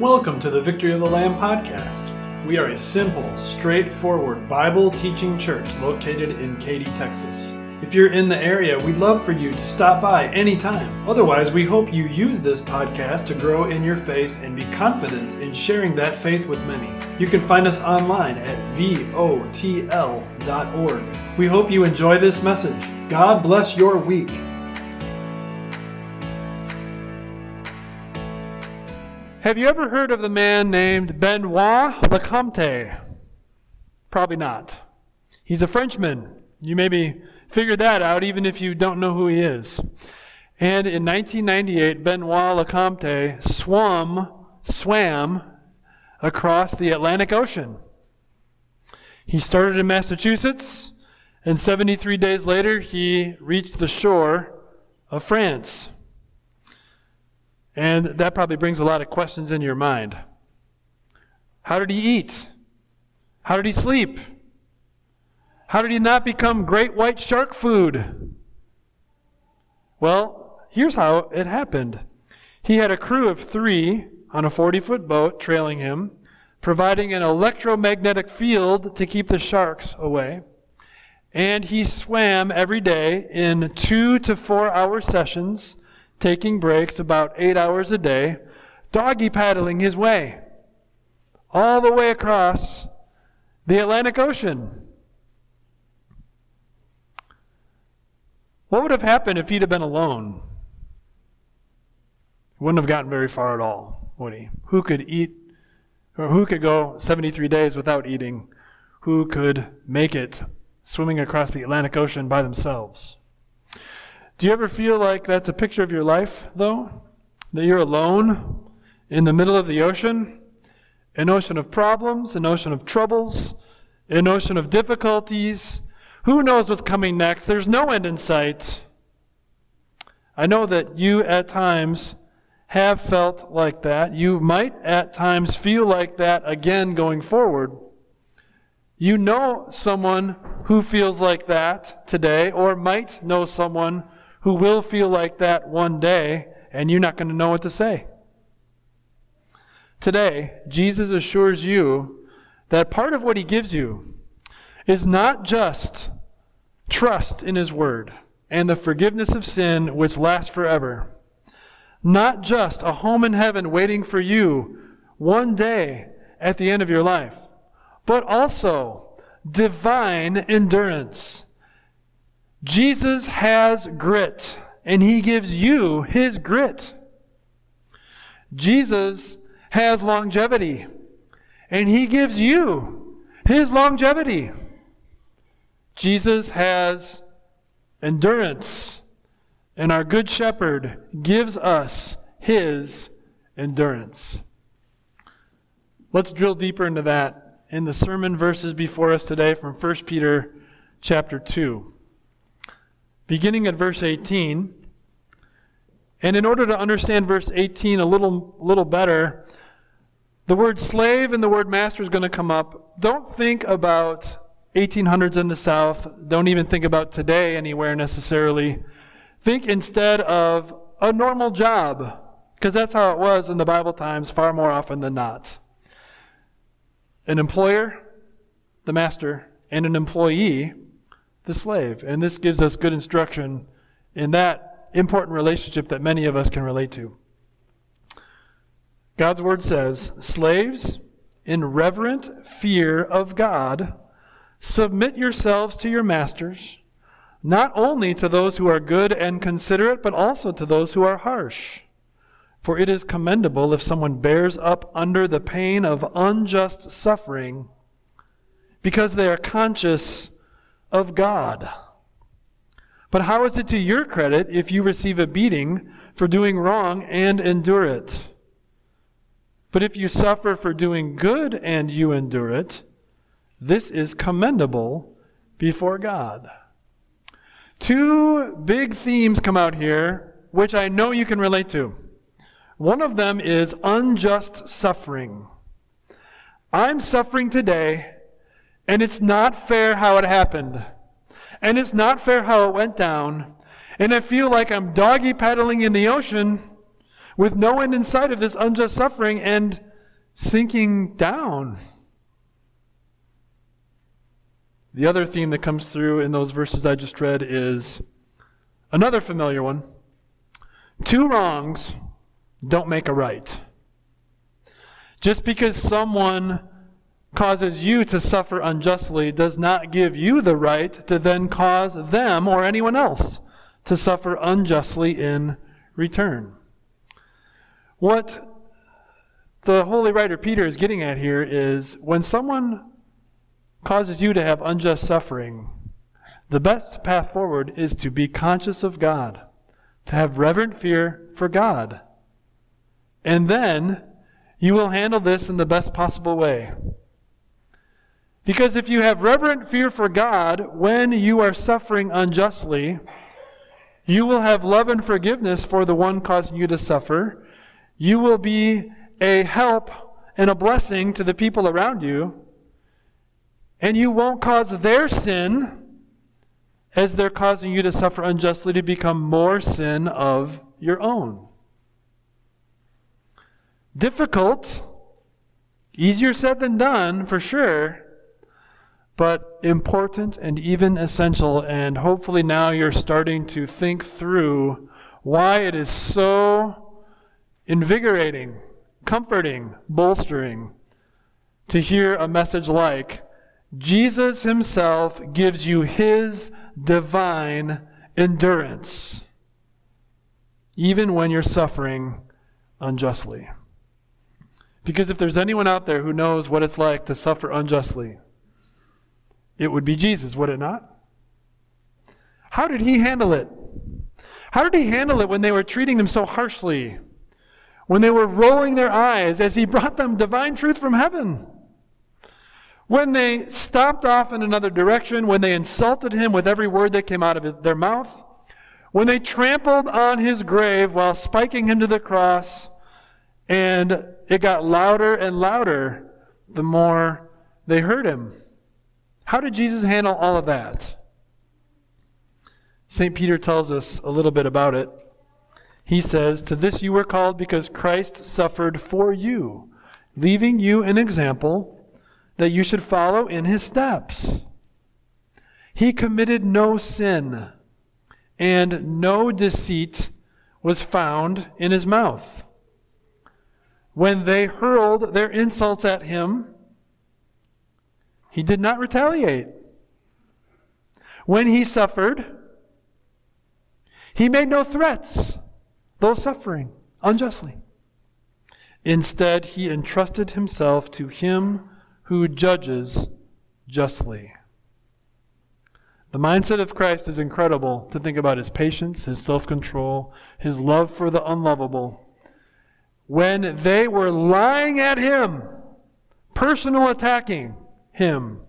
Welcome to the Victory of the Lamb podcast. We are a simple, straightforward Bible teaching church located in Katy, Texas. If you're in the area, we'd love for you to stop by anytime. Otherwise, we hope you use this podcast to grow in your faith and be confident in sharing that faith with many. You can find us online at votl.org. We hope you enjoy this message. God bless your week. Have you ever heard of the man named Benoit Lecomte? Probably not. He's a Frenchman. You maybe figured that out even if you don't know who he is. And in 1998, Benoit Lecomte swam, swam across the Atlantic Ocean. He started in Massachusetts, and 73 days later, he reached the shore of France. And that probably brings a lot of questions in your mind. How did he eat? How did he sleep? How did he not become great white shark food? Well, here's how it happened. He had a crew of three on a 40 foot boat trailing him, providing an electromagnetic field to keep the sharks away. And he swam every day in two to four hour sessions taking breaks about eight hours a day, doggy paddling his way all the way across the Atlantic Ocean. What would have happened if he'd have been alone? He wouldn't have gotten very far at all, would he? Who could eat, or who could go 73 days without eating? Who could make it swimming across the Atlantic Ocean by themselves? Do you ever feel like that's a picture of your life, though? That you're alone in the middle of the ocean? An ocean of problems, an ocean of troubles, an ocean of difficulties. Who knows what's coming next? There's no end in sight. I know that you at times have felt like that. You might at times feel like that again going forward. You know someone who feels like that today, or might know someone who will feel like that one day, and you're not going to know what to say. Today, Jesus assures you that part of what he gives you is not just trust in his word and the forgiveness of sin which lasts forever, not just a home in heaven waiting for you one day at the end of your life, but also divine endurance Jesus has grit, and he gives you his grit. Jesus has longevity, and he gives you his longevity. Jesus has endurance, and our Good Shepherd gives us his endurance. Let's drill deeper into that in the sermon verses before us today from 1 Peter chapter 2 beginning at verse 18. And in order to understand verse 18 a little, little better, the word slave and the word master is going to come up. Don't think about 1800s in the South. Don't even think about today anywhere necessarily. Think instead of a normal job, because that's how it was in the Bible times far more often than not. An employer, the master, and an employee the slave. And this gives us good instruction in that important relationship that many of us can relate to. God's word says, Slaves, in reverent fear of God, submit yourselves to your masters, not only to those who are good and considerate, but also to those who are harsh. For it is commendable if someone bears up under the pain of unjust suffering because they are conscious of God. But how is it to your credit if you receive a beating for doing wrong and endure it? But if you suffer for doing good and you endure it, this is commendable before God. Two big themes come out here, which I know you can relate to. One of them is unjust suffering. I'm suffering today and it's not fair how it happened. And it's not fair how it went down. And I feel like I'm doggy paddling in the ocean with no end in sight of this unjust suffering, and sinking down. The other theme that comes through in those verses I just read is another familiar one. Two wrongs don't make a right. Just because someone causes you to suffer unjustly does not give you the right to then cause them or anyone else to suffer unjustly in return. What the holy writer Peter is getting at here is when someone causes you to have unjust suffering, the best path forward is to be conscious of God, to have reverent fear for God. And then you will handle this in the best possible way. Because if you have reverent fear for God when you are suffering unjustly, you will have love and forgiveness for the one causing you to suffer. You will be a help and a blessing to the people around you. And you won't cause their sin, as they're causing you to suffer unjustly, to become more sin of your own. Difficult, easier said than done, for sure but important and even essential. And hopefully now you're starting to think through why it is so invigorating, comforting, bolstering to hear a message like Jesus Himself gives you His divine endurance, even when you're suffering unjustly. Because if there's anyone out there who knows what it's like to suffer unjustly, it would be Jesus, would it not? How did he handle it? How did he handle it when they were treating him so harshly? When they were rolling their eyes as he brought them divine truth from heaven? When they stopped off in another direction, when they insulted him with every word that came out of their mouth, when they trampled on his grave while spiking him to the cross, and it got louder and louder the more they heard him. How did Jesus handle all of that? St. Peter tells us a little bit about it. He says, To this you were called because Christ suffered for you, leaving you an example that you should follow in his steps. He committed no sin, and no deceit was found in his mouth. When they hurled their insults at him, he did not retaliate. When he suffered, he made no threats, though suffering unjustly. Instead, he entrusted himself to him who judges justly. The mindset of Christ is incredible to think about his patience, his self control, his love for the unlovable. When they were lying at him, personal attacking, him.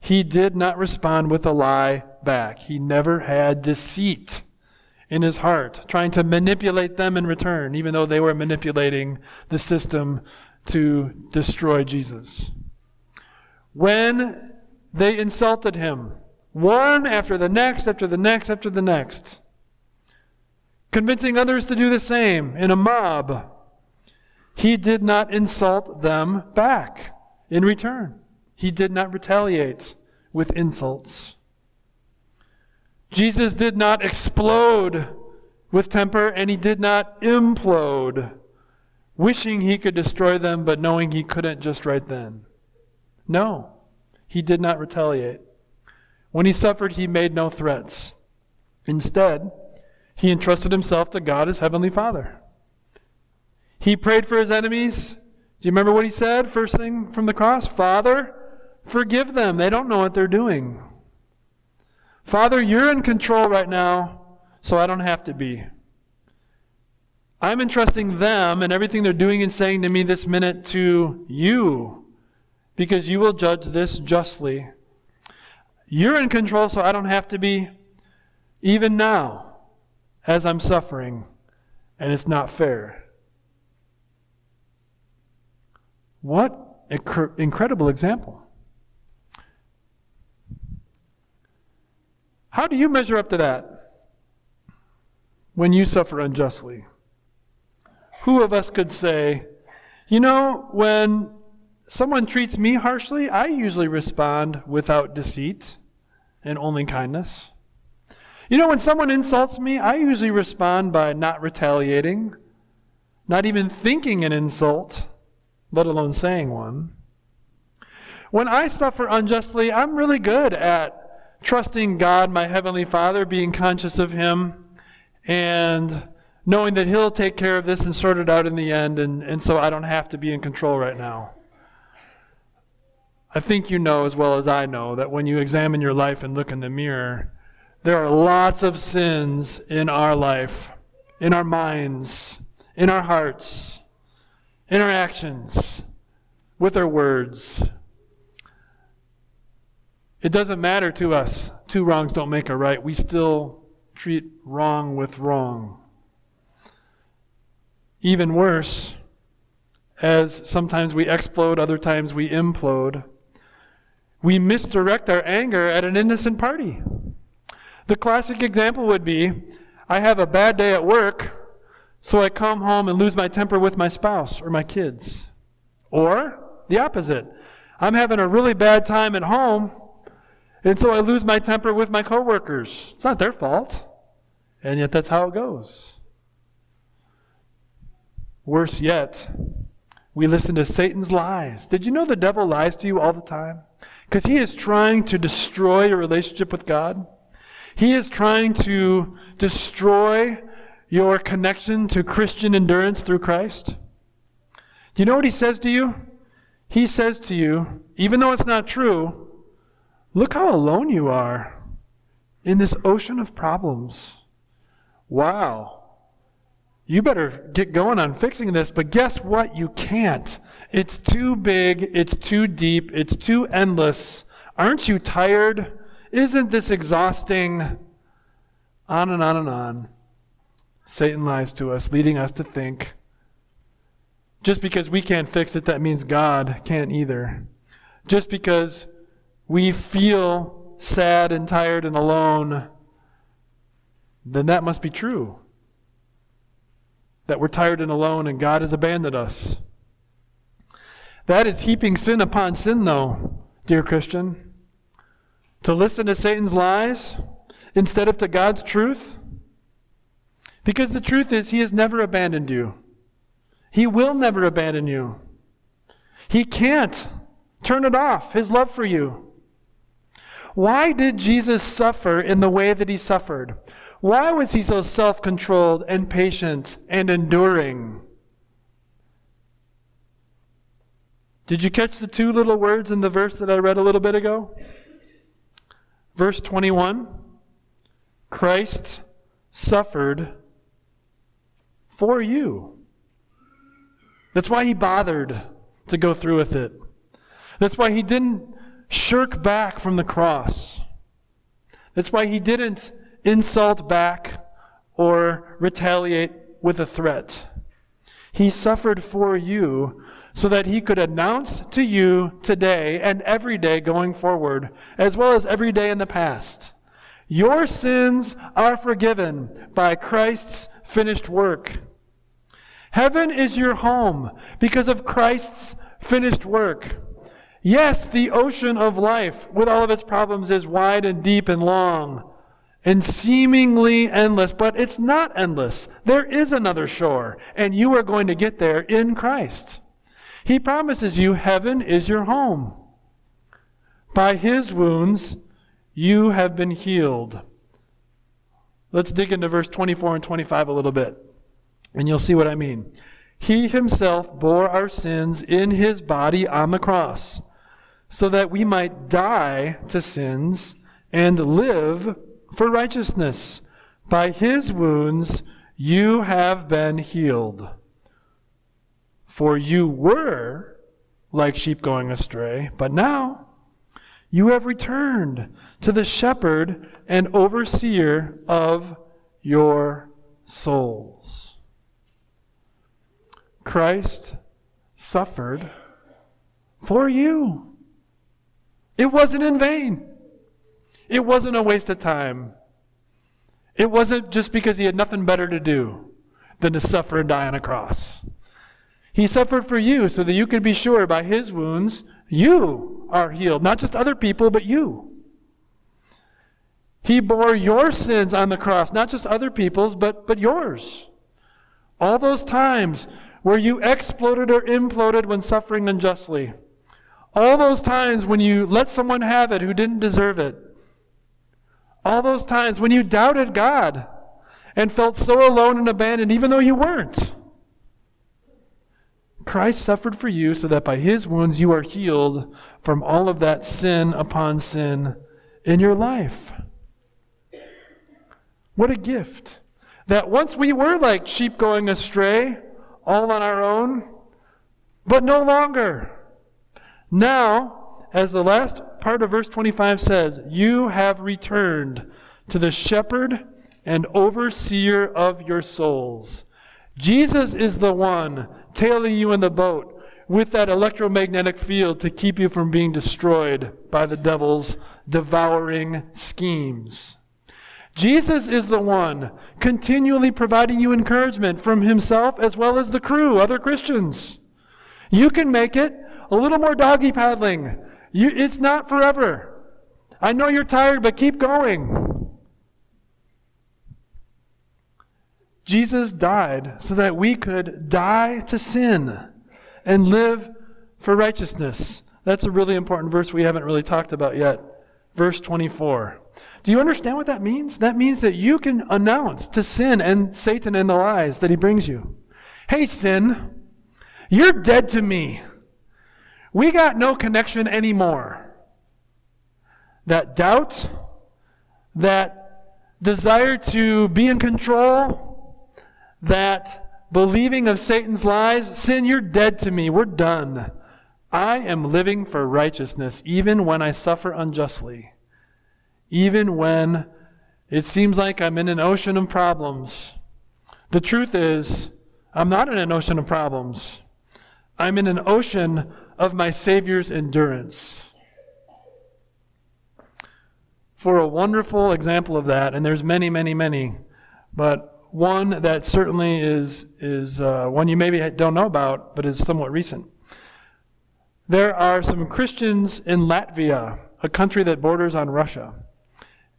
He did not respond with a lie back. He never had deceit in his heart, trying to manipulate them in return, even though they were manipulating the system to destroy Jesus. When they insulted him, one after the next, after the next, after the next, convincing others to do the same in a mob, he did not insult them back in return. He did not retaliate with insults. Jesus did not explode with temper, and he did not implode, wishing he could destroy them, but knowing he couldn't just right then. No, he did not retaliate. When he suffered, he made no threats. Instead, he entrusted himself to God as Heavenly Father. He prayed for his enemies. Do you remember what he said? First thing from the cross Father, Forgive them. They don't know what they're doing. Father, you're in control right now, so I don't have to be. I'm entrusting them and everything they're doing and saying to me this minute to you because you will judge this justly. You're in control, so I don't have to be, even now, as I'm suffering, and it's not fair. What incredible example. How do you measure up to that when you suffer unjustly? Who of us could say, You know, when someone treats me harshly, I usually respond without deceit and only kindness. You know, when someone insults me, I usually respond by not retaliating, not even thinking an insult, let alone saying one. When I suffer unjustly, I'm really good at trusting God, my Heavenly Father, being conscious of Him, and knowing that He'll take care of this and sort it out in the end, and, and so I don't have to be in control right now. I think you know as well as I know that when you examine your life and look in the mirror, there are lots of sins in our life, in our minds, in our hearts, in our actions, with our words. It doesn't matter to us. Two wrongs don't make a right. We still treat wrong with wrong. Even worse, as sometimes we explode, other times we implode, we misdirect our anger at an innocent party. The classic example would be I have a bad day at work, so I come home and lose my temper with my spouse or my kids. Or the opposite I'm having a really bad time at home, and so I lose my temper with my coworkers. It's not their fault, and yet that's how it goes. Worse yet, we listen to Satan's lies. Did you know the devil lies to you all the time? Because he is trying to destroy your relationship with God. He is trying to destroy your connection to Christian endurance through Christ. Do you know what he says to you? He says to you, even though it's not true, look how alone you are in this ocean of problems. Wow. You better get going on fixing this, but guess what? You can't. It's too big, it's too deep, it's too endless. Aren't you tired? Isn't this exhausting? On and on and on. Satan lies to us, leading us to think just because we can't fix it, that means God can't either. Just because we feel sad and tired and alone, then that must be true that we're tired and alone and God has abandoned us. That is heaping sin upon sin, though, dear Christian. To listen to Satan's lies instead of to God's truth. Because the truth is, He has never abandoned you. He will never abandon you. He can't turn it off, His love for you. Why did Jesus suffer in the way that He suffered? Why was he so self controlled and patient and enduring? Did you catch the two little words in the verse that I read a little bit ago? Verse 21 Christ suffered for you. That's why he bothered to go through with it. That's why he didn't shirk back from the cross. That's why he didn't insult back or retaliate with a threat. He suffered for you so that he could announce to you today and every day going forward, as well as every day in the past. Your sins are forgiven by Christ's finished work. Heaven is your home because of Christ's finished work. Yes, the ocean of life, with all of its problems, is wide and deep and long and seemingly endless, but it's not endless. There is another shore, and you are going to get there in Christ. He promises you heaven is your home. By his wounds, you have been healed. Let's dig into verse 24 and 25 a little bit, and you'll see what I mean. He himself bore our sins in his body on the cross, so that we might die to sins and live for righteousness. By his wounds you have been healed. For you were like sheep going astray, but now you have returned to the shepherd and overseer of your souls. Christ suffered for you. It wasn't in vain. It wasn't a waste of time. It wasn't just because he had nothing better to do than to suffer and die on a cross. He suffered for you so that you could be sure by his wounds you are healed. Not just other people, but you. He bore your sins on the cross, not just other people's, but, but yours. All those times where you exploded or imploded when suffering unjustly. All those times when you let someone have it who didn't deserve it. All those times when you doubted God and felt so alone and abandoned, even though you weren't. Christ suffered for you so that by his wounds you are healed from all of that sin upon sin in your life. What a gift. That once we were like sheep going astray, all on our own, but no longer. Now, as the last part of verse 25 says, you have returned to the shepherd and overseer of your souls. Jesus is the one tailing you in the boat with that electromagnetic field to keep you from being destroyed by the devil's devouring schemes. Jesus is the one continually providing you encouragement from himself as well as the crew, other Christians. You can make it a little more doggy paddling. You, it's not forever. I know you're tired, but keep going. Jesus died so that we could die to sin and live for righteousness. That's a really important verse we haven't really talked about yet. Verse 24. Do you understand what that means? That means that you can announce to sin and Satan and the lies that he brings you. Hey, sin, you're dead to me. We got no connection anymore. That doubt, that desire to be in control, that believing of Satan's lies, sin, you're dead to me. We're done. I am living for righteousness, even when I suffer unjustly even when it seems like I'm in an ocean of problems. The truth is, I'm not in an ocean of problems. I'm in an ocean of my Savior's endurance. For a wonderful example of that, and there's many, many, many, but one that certainly is, is uh, one you maybe don't know about, but is somewhat recent. There are some Christians in Latvia, a country that borders on Russia.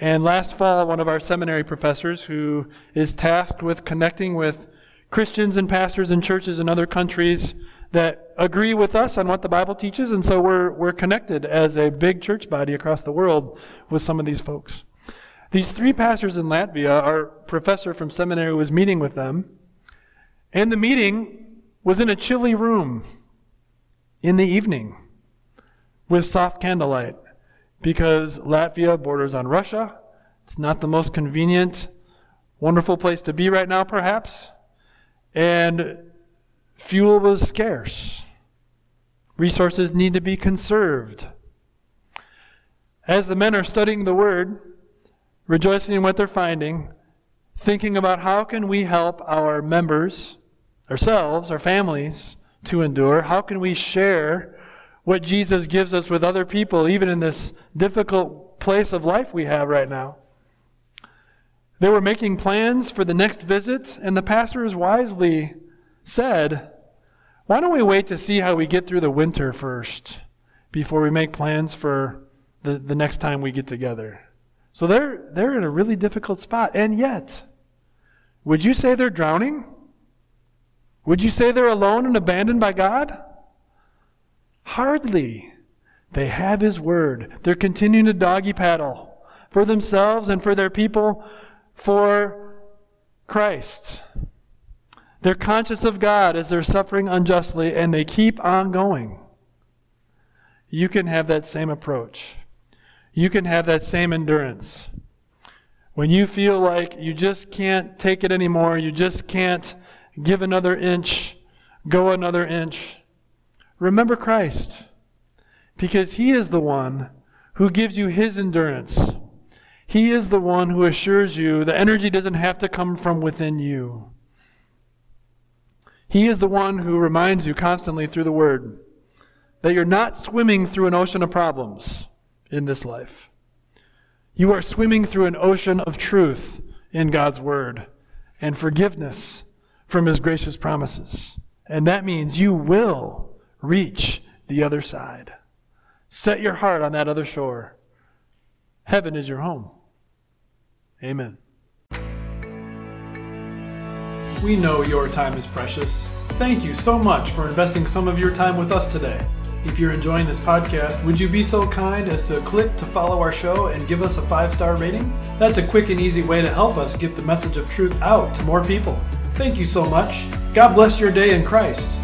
And last fall, one of our seminary professors, who is tasked with connecting with Christians and pastors and churches in other countries that agree with us on what the Bible teaches, and so we're, we're connected as a big church body across the world with some of these folks. These three pastors in Latvia, our professor from seminary was meeting with them, and the meeting was in a chilly room in the evening with soft candlelight because Latvia borders on Russia. It's not the most convenient, wonderful place to be right now, perhaps. And fuel was scarce. Resources need to be conserved. As the men are studying the Word, rejoicing in what they're finding, thinking about how can we help our members, ourselves, our families, to endure, how can we share what Jesus gives us with other people, even in this difficult place of life we have right now. They were making plans for the next visit, and the pastors wisely said, Why don't we wait to see how we get through the winter first before we make plans for the, the next time we get together? So they're, they're in a really difficult spot. And yet, would you say they're drowning? Would you say they're alone and abandoned by God? Hardly. They have His Word. They're continuing to doggy paddle for themselves and for their people for Christ. They're conscious of God as they're suffering unjustly, and they keep on going. You can have that same approach. You can have that same endurance. When you feel like you just can't take it anymore, you just can't give another inch, go another inch, Remember Christ, because He is the one who gives you His endurance. He is the one who assures you the energy doesn't have to come from within you. He is the one who reminds you constantly through the Word that you're not swimming through an ocean of problems in this life. You are swimming through an ocean of truth in God's Word and forgiveness from His gracious promises And that means you will reach the other side. Set your heart on that other shore. Heaven is your home. Amen. We know your time is precious. Thank you so much for investing some of your time with us today. If you're enjoying this podcast, would you be so kind as to click to follow our show and give us a five star rating? That's a quick and easy way to help us get the message of truth out to more people. Thank you so much. God bless your day in Christ.